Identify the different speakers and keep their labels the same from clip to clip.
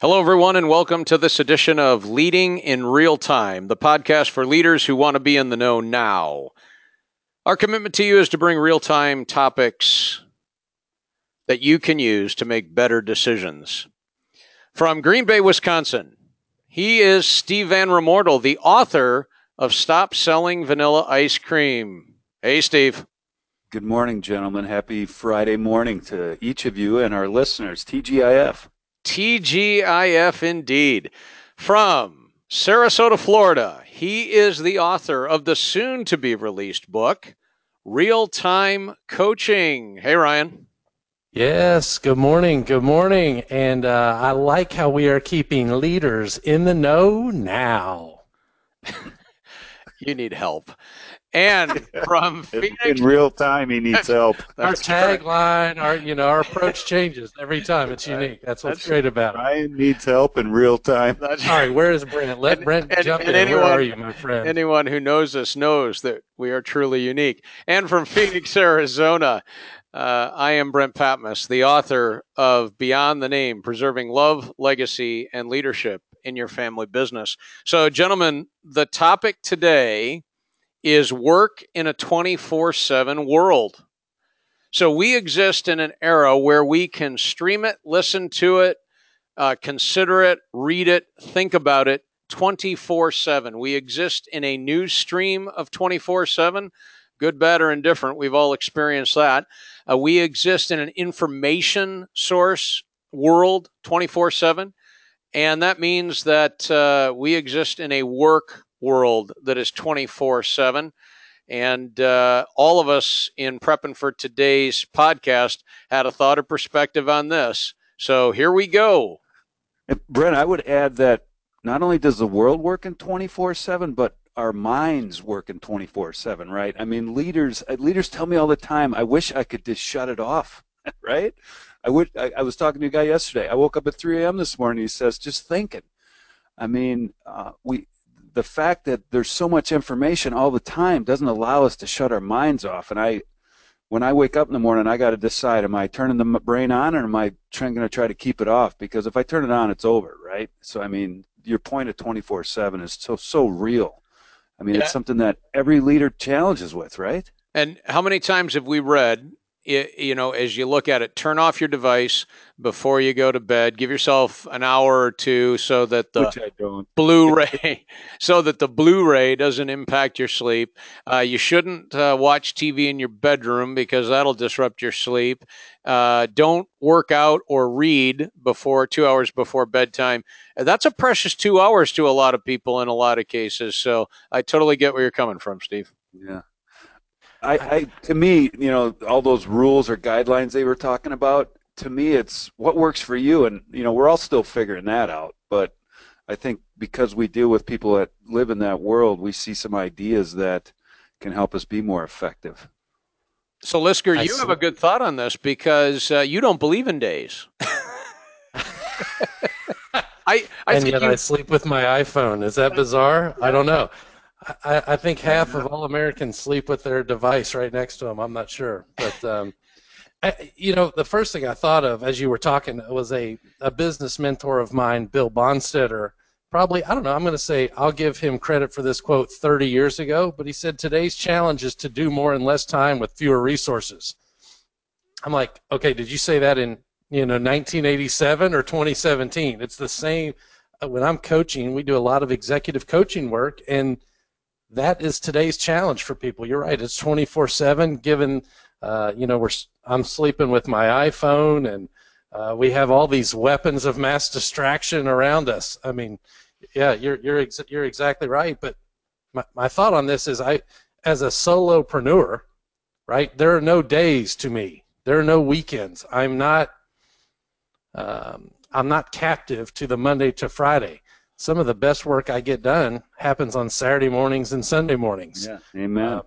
Speaker 1: Hello, everyone, and welcome to this edition of Leading in Real Time, the podcast for leaders who want to be in the know now. Our commitment to you is to bring real time topics that you can use to make better decisions. From Green Bay, Wisconsin, he is Steve Van Remortel, the author of Stop Selling Vanilla Ice Cream. Hey, Steve.
Speaker 2: Good morning, gentlemen. Happy Friday morning to each of you and our listeners. TGIF.
Speaker 1: TGIF indeed. From Sarasota, Florida, he is the author of the soon to be released book, Real Time Coaching. Hey, Ryan.
Speaker 3: Yes, good morning. Good morning. And uh, I like how we are keeping leaders in the know now.
Speaker 1: you need help and from Phoenix.
Speaker 2: In real time, he needs help.
Speaker 3: our tagline, our you know, our approach changes every time. It's unique. That's what's That's, great about it.
Speaker 2: Ryan needs help in real time.
Speaker 3: That's, All right, where is Brent? Let and, Brent and, jump and in. Anyone, where are you, my friend?
Speaker 1: Anyone who knows us knows that we are truly unique. And from Phoenix, Arizona. Uh, I am Brent Patmos, the author of Beyond the Name Preserving Love, Legacy, and Leadership in Your Family Business. So, gentlemen, the topic today is work in a 24 7 world. So we exist in an era where we can stream it, listen to it, uh, consider it, read it, think about it 24 7. We exist in a news stream of 24 7, good, bad, or indifferent. We've all experienced that. Uh, we exist in an information source world 24 7. And that means that uh, we exist in a work world that is 24 7. And uh, all of us in prepping for today's podcast had a thought or perspective on this. So here we go.
Speaker 2: And Brent, I would add that not only does the world work in 24 7, but our minds work in 24 7, right? I mean, leaders, uh, leaders tell me all the time, I wish I could just shut it off, right? I would. I, I, was talking to a guy yesterday. I woke up at 3 a.m. this morning. He says, just thinking. I mean, uh, we the fact that there's so much information all the time doesn't allow us to shut our minds off. And I, when I wake up in the morning, I got to decide: am I turning the brain on, or am I trying going to try to keep it off? Because if I turn it on, it's over, right? So I mean, your point of 24/7 is so so real. I mean, yeah. it's something that every leader challenges with, right?
Speaker 1: And how many times have we read you know, as you look at it, turn off your device before you go to bed. Give yourself an hour or two so that the Blu-ray, so that the Blu-ray doesn't impact your sleep. Uh, you shouldn't uh, watch TV in your bedroom because that'll disrupt your sleep. Uh, don't work out or read before two hours before bedtime. That's a precious two hours to a lot of people in a lot of cases. So I totally get where you're coming from, Steve.
Speaker 2: Yeah. I, I to me, you know, all those rules or guidelines they were talking about, to me it's what works for you and you know, we're all still figuring that out, but I think because we deal with people that live in that world, we see some ideas that can help us be more effective.
Speaker 1: So, Lisker, you have a good thought on this because uh, you don't believe in days.
Speaker 3: I, I and yet you... I sleep with my iPhone. Is that bizarre? I don't know. I, I, think half of all Americans sleep with their device right next to them. I'm not sure, but um, I, you know, the first thing I thought of as you were talking was a a business mentor of mine, Bill Bonstetter. Probably, I don't know. I'm going to say I'll give him credit for this quote 30 years ago, but he said today's challenge is to do more in less time with fewer resources. I'm like, okay, did you say that in you know 1987 or 2017? It's the same. Uh, when I'm coaching, we do a lot of executive coaching work, and that is today's challenge for people. You're right. It's 24/7. Given, uh, you know, we're I'm sleeping with my iPhone, and uh, we have all these weapons of mass distraction around us. I mean, yeah, you're you're ex- you're exactly right. But my my thought on this is, I as a solopreneur, right? There are no days to me. There are no weekends. I'm not. Um, I'm not captive to the Monday to Friday some of the best work I get done happens on Saturday mornings and Sunday mornings.
Speaker 2: Yeah, amen. Uh,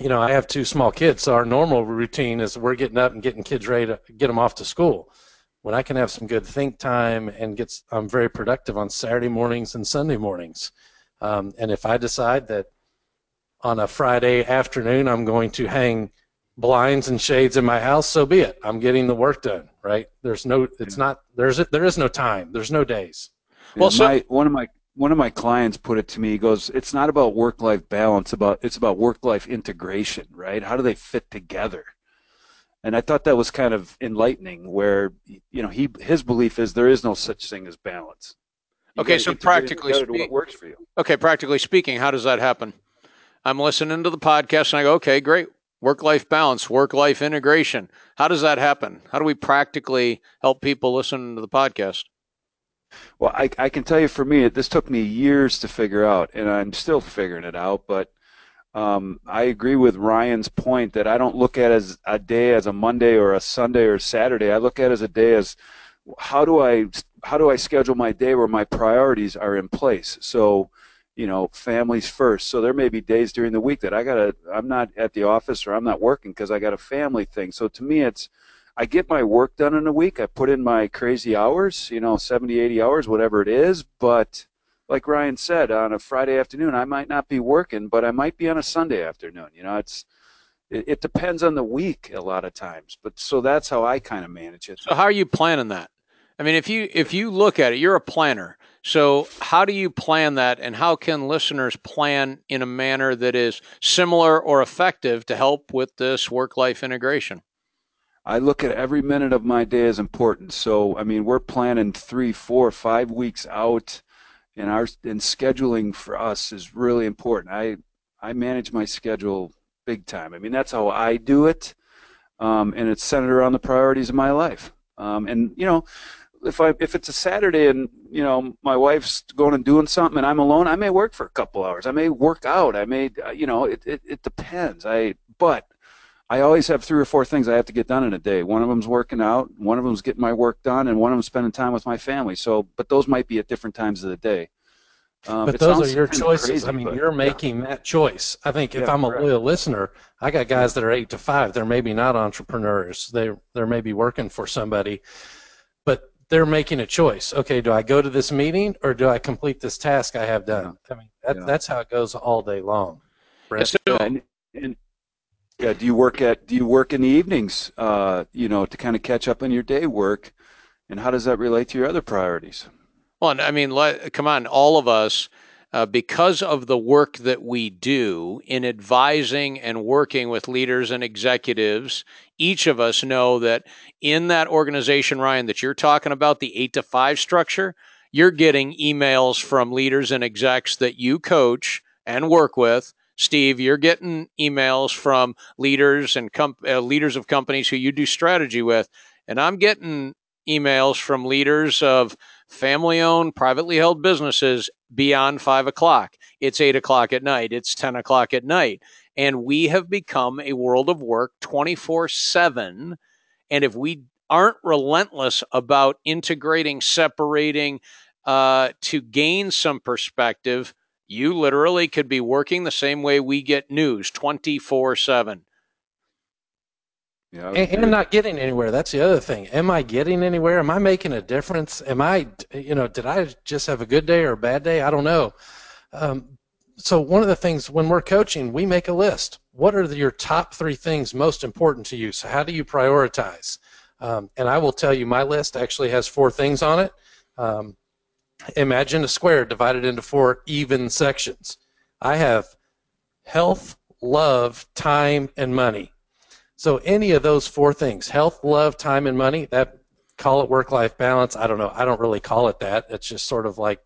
Speaker 3: you know, I have two small kids, so our normal routine is we're getting up and getting kids ready to get them off to school. When I can have some good think time and get, I'm very productive on Saturday mornings and Sunday mornings. Um, and if I decide that on a Friday afternoon I'm going to hang blinds and shades in my house, so be it. I'm getting the work done, right? There's no, it's not, there's, there is no time. There's no days.
Speaker 2: Well, so my, one of my, one of my clients put it to me. He goes, "It's not about work-life balance. About it's about work-life integration, right? How do they fit together?" And I thought that was kind of enlightening. Where you know he his belief is there is no such thing as balance.
Speaker 1: You okay, so practically speaking,
Speaker 2: what works for you.
Speaker 1: Okay, practically speaking, how does that happen? I'm listening to the podcast and I go, okay, great. Work life balance, work life integration. How does that happen? How do we practically help people listen to the podcast?
Speaker 2: Well, I, I can tell you for me, this took me years to figure out, and I'm still figuring it out. But um, I agree with Ryan's point that I don't look at as a day as a Monday or a Sunday or Saturday. I look at as a day as how do I how do I schedule my day where my priorities are in place. So you know, families first. So there may be days during the week that I gotta, I'm not at the office or I'm not working because I got a family thing. So to me, it's, I get my work done in a week. I put in my crazy hours, you know, 70, 80 hours, whatever it is. But like Ryan said, on a Friday afternoon, I might not be working, but I might be on a Sunday afternoon. You know, it's, it, it depends on the week a lot of times. But so that's how I kind of manage it.
Speaker 1: So how are you planning that? I mean, if you if you look at it, you're a planner. So, how do you plan that, and how can listeners plan in a manner that is similar or effective to help with this work life integration?
Speaker 2: I look at every minute of my day as important. So, I mean, we're planning three, four, five weeks out, and our and scheduling for us is really important. I I manage my schedule big time. I mean, that's how I do it, um, and it's centered around the priorities of my life. Um, and you know, if I if it's a Saturday and you know my wife's going and doing something and I'm alone, I may work for a couple hours. I may work out. I may uh, you know it, it, it depends. I but I always have three or four things I have to get done in a day. One of them's working out, one of them's getting my work done, and one of them's spending time with my family. So, but those might be at different times of the day.
Speaker 3: Um, but those are your choices. Crazy, I mean, but, you're making yeah. that choice. I think if yeah, I'm a loyal listener, I got guys that are eight to five. They're maybe not entrepreneurs. They they're maybe working for somebody, but they're making a choice. Okay, do I go to this meeting or do I complete this task I have done? I mean, that, yeah. that's how it goes all day long.
Speaker 2: Brent. Yeah, and, and, yeah, do you work at do you work in the evenings? Uh, you know, to kind of catch up on your day work, and how does that relate to your other priorities?
Speaker 1: Well, I mean, let, come on, all of us uh, because of the work that we do in advising and working with leaders and executives, each of us know that in that organization, Ryan, that you're talking about, the eight to five structure, you're getting emails from leaders and execs that you coach and work with. Steve, you're getting emails from leaders and com- uh, leaders of companies who you do strategy with, and I'm getting emails from leaders of family owned, privately held businesses beyond five o'clock. It's eight o'clock at night. It's 10 o'clock at night. And we have become a world of work 24 7. And if we aren't relentless about integrating, separating uh, to gain some perspective, you literally could be working the same way we get news 24 7.
Speaker 3: Yeah, and, and not getting anywhere. That's the other thing. Am I getting anywhere? Am I making a difference? Am I, you know, did I just have a good day or a bad day? I don't know. Um, so one of the things when we're coaching, we make a list. What are the, your top three things most important to you? So how do you prioritize? Um, and I will tell you, my list actually has four things on it. Um, imagine a square divided into four even sections. I have health, love, time, and money. So any of those four things, health, love, time, and money, that call it work-life balance. I don't know. I don't really call it that. It's just sort of like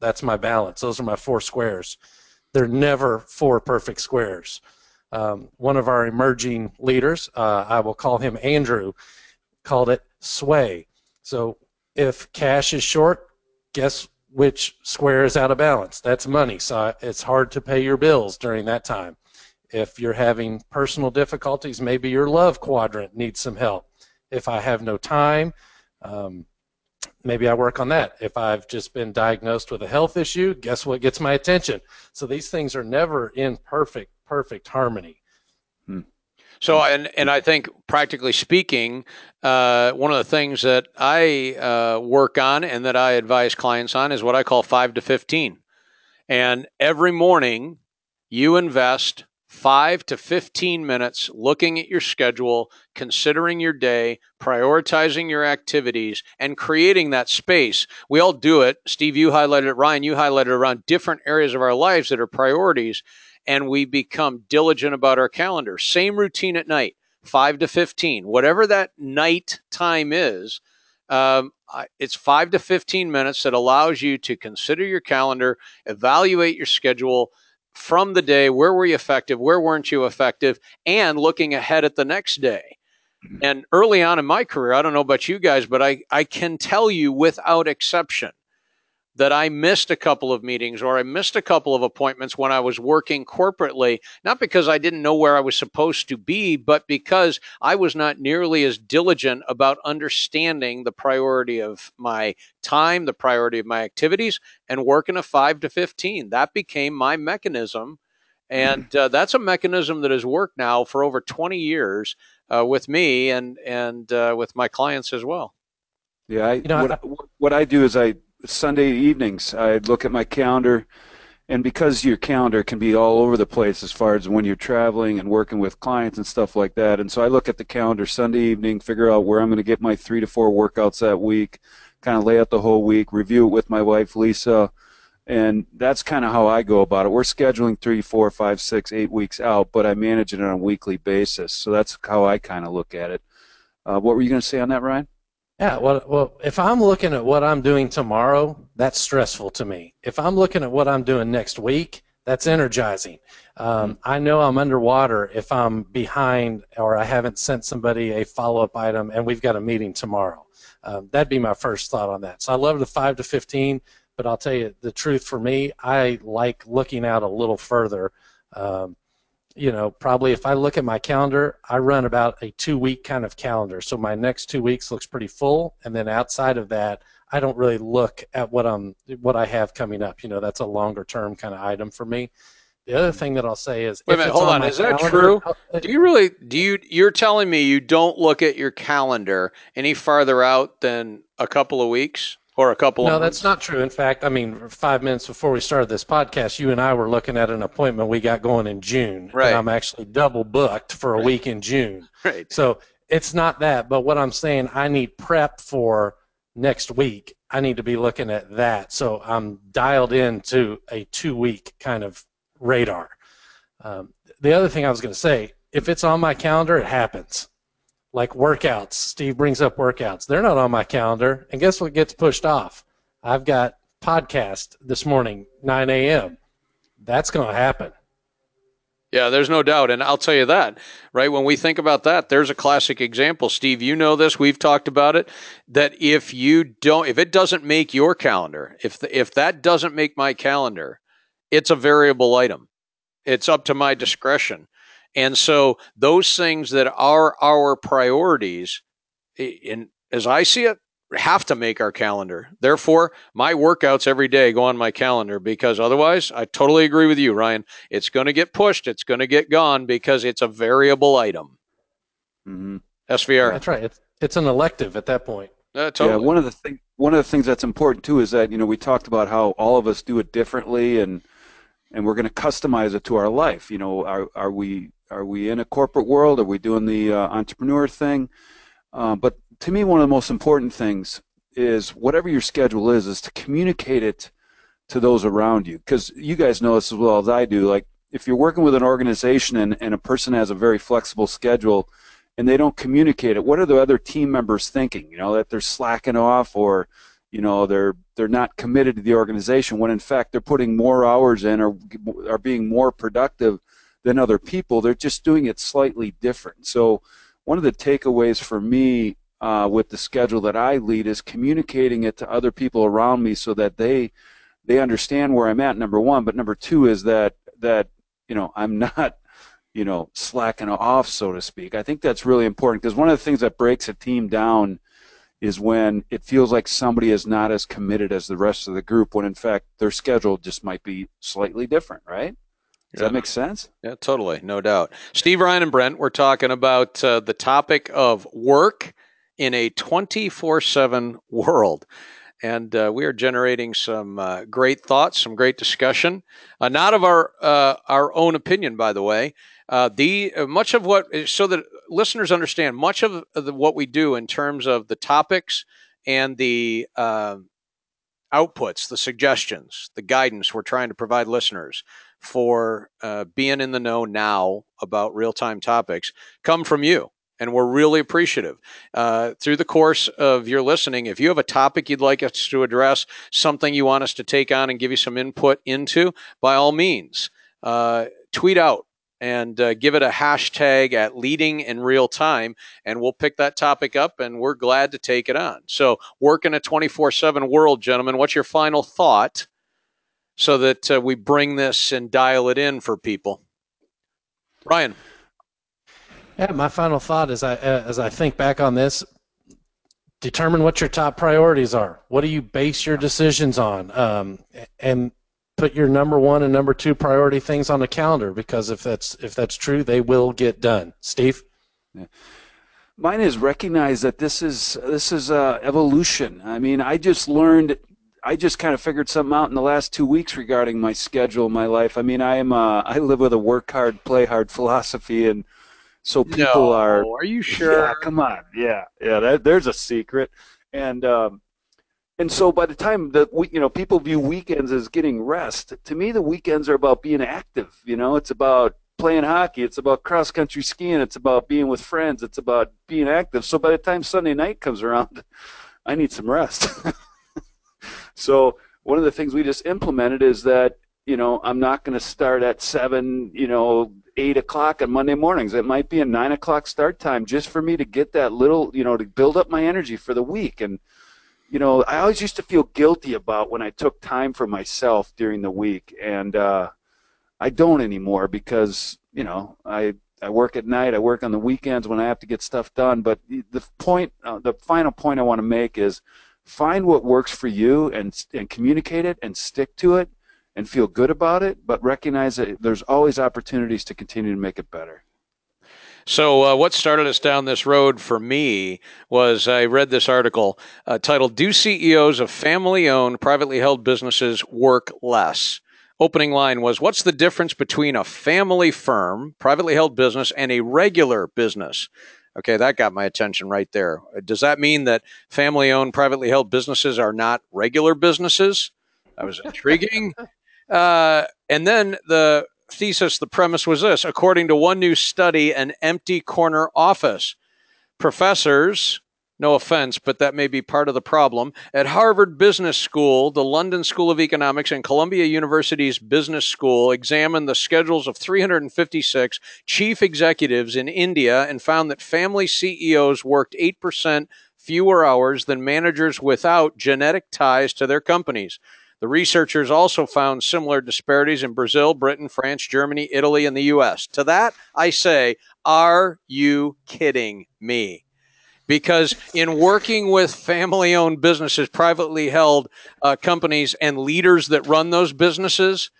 Speaker 3: that's my balance. Those are my four squares. They're never four perfect squares. Um, one of our emerging leaders, uh, I will call him Andrew, called it sway. So if cash is short, guess which square is out of balance? That's money. So it's hard to pay your bills during that time. If you're having personal difficulties, maybe your love quadrant needs some help. If I have no time, um, maybe I work on that. If I've just been diagnosed with a health issue, guess what gets my attention? So these things are never in perfect, perfect harmony.
Speaker 1: So, and and I think practically speaking, uh, one of the things that I uh, work on and that I advise clients on is what I call five to fifteen. And every morning, you invest five to 15 minutes looking at your schedule, considering your day, prioritizing your activities, and creating that space. We all do it. Steve, you highlighted it. Ryan, you highlighted around different areas of our lives that are priorities, and we become diligent about our calendar. Same routine at night, 5 to 15, whatever that night time is. Um, it's five to 15 minutes that allows you to consider your calendar, evaluate your schedule, from the day where were you effective where weren't you effective and looking ahead at the next day mm-hmm. and early on in my career i don't know about you guys but i, I can tell you without exception that I missed a couple of meetings or I missed a couple of appointments when I was working corporately, not because I didn't know where I was supposed to be, but because I was not nearly as diligent about understanding the priority of my time, the priority of my activities, and working a 5 to 15. That became my mechanism. And uh, that's a mechanism that has worked now for over 20 years uh, with me and, and uh, with my clients as well.
Speaker 2: Yeah, I, you know, what, I, what I do is I Sunday evenings, I look at my calendar, and because your calendar can be all over the place as far as when you're traveling and working with clients and stuff like that, and so I look at the calendar Sunday evening, figure out where I'm going to get my three to four workouts that week, kind of lay out the whole week, review it with my wife Lisa, and that's kind of how I go about it. We're scheduling three, four, five, six, eight weeks out, but I manage it on a weekly basis, so that's how I kind of look at it. Uh, what were you going to say on that, Ryan?
Speaker 3: Yeah, well, well, if I'm looking at what I'm doing tomorrow, that's stressful to me. If I'm looking at what I'm doing next week, that's energizing. Um, mm-hmm. I know I'm underwater if I'm behind or I haven't sent somebody a follow up item and we've got a meeting tomorrow. Um, that'd be my first thought on that. So I love the 5 to 15, but I'll tell you the truth for me, I like looking out a little further. Um, you know, probably if I look at my calendar, I run about a two week kind of calendar. So my next two weeks looks pretty full. And then outside of that, I don't really look at what I'm what I have coming up. You know, that's a longer term kind of item for me. The other thing that I'll say is,
Speaker 1: wait a minute, hold on, on is calendar, that true? Do you really? Do you? You're telling me you don't look at your calendar any farther out than a couple of weeks? Or a couple
Speaker 3: no,
Speaker 1: of
Speaker 3: No, that's not true. In fact, I mean, five minutes before we started this podcast, you and I were looking at an appointment we got going in June.
Speaker 1: Right.
Speaker 3: I'm actually double booked for a right. week in June.
Speaker 1: Right.
Speaker 3: So it's not that, but what I'm saying, I need prep for next week. I need to be looking at that. So I'm dialed into a two week kind of radar. Um, the other thing I was going to say, if it's on my calendar, it happens like workouts. Steve brings up workouts. They're not on my calendar. And guess what gets pushed off? I've got podcast this morning, 9 a.m. That's going to happen.
Speaker 1: Yeah, there's no doubt. And I'll tell you that, right? When we think about that, there's a classic example. Steve, you know this. We've talked about it. That if you don't, if it doesn't make your calendar, if, the, if that doesn't make my calendar, it's a variable item. It's up to my discretion. And so those things that are our priorities, in, as I see it, have to make our calendar. Therefore, my workouts every day go on my calendar because otherwise, I totally agree with you, Ryan. It's going to get pushed. It's going to get gone because it's a variable item.
Speaker 2: Mm-hmm.
Speaker 1: SVR.
Speaker 3: That's right. It's, it's an elective at that point.
Speaker 1: Uh, totally.
Speaker 2: Yeah, one of the thing, one of the things that's important too is that you know we talked about how all of us do it differently and and we're going to customize it to our life. You know, are are we are we in a corporate world? Are we doing the uh, entrepreneur thing? Uh, but to me, one of the most important things is whatever your schedule is, is to communicate it to those around you. Because you guys know this as well as I do. Like, if you're working with an organization and, and a person has a very flexible schedule and they don't communicate it, what are the other team members thinking? You know, that they're slacking off or, you know, they're they're not committed to the organization when in fact they're putting more hours in or are being more productive than other people. They're just doing it slightly different. So, one of the takeaways for me uh, with the schedule that I lead is communicating it to other people around me so that they they understand where I'm at. Number one, but number two is that that you know I'm not you know slacking off, so to speak. I think that's really important because one of the things that breaks a team down is when it feels like somebody is not as committed as the rest of the group when in fact their schedule just might be slightly different, right? Does yeah. that make sense?
Speaker 1: Yeah, totally, no doubt. Steve, Ryan, and Brent, we're talking about uh, the topic of work in a 24 7 world. and uh, we are generating some uh, great thoughts, some great discussion. Uh, not of our uh, our own opinion, by the way. Uh, the much of what so that listeners understand much of the, what we do in terms of the topics and the outputs, the suggestions, the guidance we're trying to provide listeners for being in the know now about real time topics come from you and we're really appreciative. Uh, through the course of your listening, if you have a topic you'd like us to address, something you want us to take on and give you some input into, by all means, uh, tweet out and uh, give it a hashtag at leading in real time, and we'll pick that topic up and we're glad to take it on. So, work in a 24 7 world, gentlemen. What's your final thought so that uh, we bring this and dial it in for people? Ryan.
Speaker 3: Yeah, my final thought is I uh, as I think back on this, determine what your top priorities are. What do you base your decisions on? Um, and put your number one and number two priority things on the calendar because if that's if that's true, they will get done. Steve.
Speaker 2: Yeah. Mine is recognize that this is this is uh, evolution. I mean, I just learned I just kind of figured something out in the last two weeks regarding my schedule, my life. I mean, I am uh, I live with a work hard, play hard philosophy, and so people
Speaker 1: no,
Speaker 2: are.
Speaker 1: Are you sure?
Speaker 2: Yeah, come on. Yeah, yeah. That, there's a secret, and um, and so by the time that we, you know, people view weekends as getting rest. To me, the weekends are about being active. You know, it's about playing hockey. It's about cross country skiing. It's about being with friends. It's about being active. So by the time Sunday night comes around, I need some rest. So one of the things we just implemented is that you know I'm not going to start at seven. You know eight o'clock on Monday mornings. It might be a nine o'clock start time just for me to get that little, you know, to build up my energy for the week. And, you know, I always used to feel guilty about when I took time for myself during the week. And uh, I don't anymore because, you know, I, I work at night, I work on the weekends when I have to get stuff done. But the point, uh, the final point I want to make is find what works for you and, and communicate it and stick to it and feel good about it, but recognize that there's always opportunities to continue to make it better.
Speaker 1: So, uh, what started us down this road for me was I read this article uh, titled Do CEOs of Family Owned, Privately Held Businesses Work Less? Opening line was What's the difference between a family firm, privately held business, and a regular business? Okay, that got my attention right there. Does that mean that family owned, privately held businesses are not regular businesses? That was intriguing. Uh, and then the thesis, the premise was this according to one new study, an empty corner office. Professors, no offense, but that may be part of the problem. At Harvard Business School, the London School of Economics, and Columbia University's Business School examined the schedules of 356 chief executives in India and found that family CEOs worked 8% fewer hours than managers without genetic ties to their companies. The researchers also found similar disparities in Brazil, Britain, France, Germany, Italy, and the US. To that, I say, are you kidding me? Because in working with family owned businesses, privately held uh, companies, and leaders that run those businesses,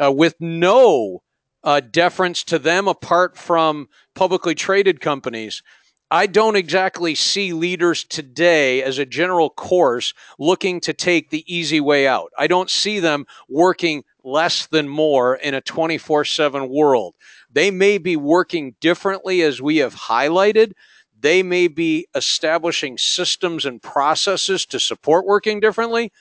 Speaker 1: uh, with no uh, deference to them apart from publicly traded companies, I don't exactly see leaders today as a general course looking to take the easy way out. I don't see them working less than more in a 24 7 world. They may be working differently as we have highlighted. They may be establishing systems and processes to support working differently,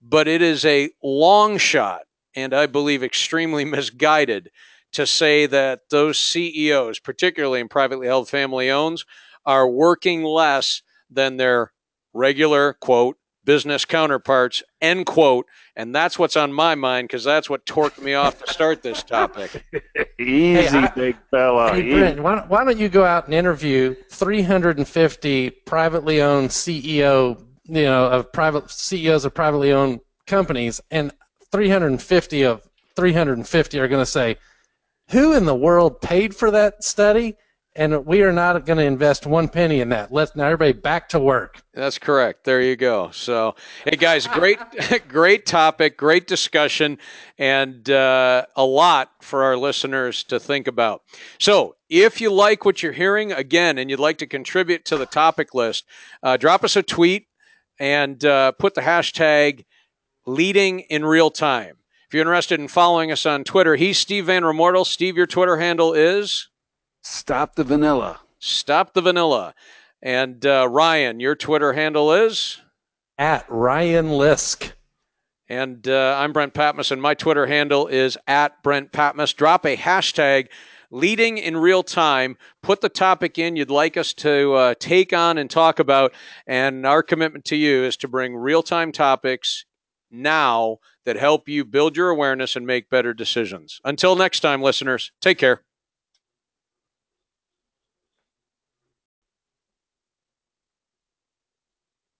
Speaker 1: but it is a long shot and I believe extremely misguided to say that those CEOs, particularly in privately held family owns, are working less than their regular quote business counterparts end quote. And that's what's on my mind because that's what torqued me off to start this topic.
Speaker 2: Easy hey, I, big fella
Speaker 3: hey, Brent, why, why don't you go out and interview 350 privately owned ceo you know of private ceos of privately owned companies and 350 of 350 are going to say who in the world paid for that study? And we are not going to invest one penny in that. Let's now everybody back to work.
Speaker 1: That's correct. There you go. So, hey guys, great, great topic, great discussion, and uh, a lot for our listeners to think about. So, if you like what you're hearing again, and you'd like to contribute to the topic list, uh, drop us a tweet and uh, put the hashtag leading in real time. If you're interested in following us on Twitter, he's Steve Van Remortel. Steve, your Twitter handle is
Speaker 2: Stop the Vanilla.
Speaker 1: Stop the Vanilla. And uh, Ryan, your Twitter handle is
Speaker 3: at Ryan Lisk.
Speaker 1: And uh, I'm Brent Patmos, and my Twitter handle is at Brent Patmos. Drop a hashtag leading in real time. Put the topic in you'd like us to uh, take on and talk about. And our commitment to you is to bring real time topics now that help you build your awareness and make better decisions. Until next time, listeners, take care.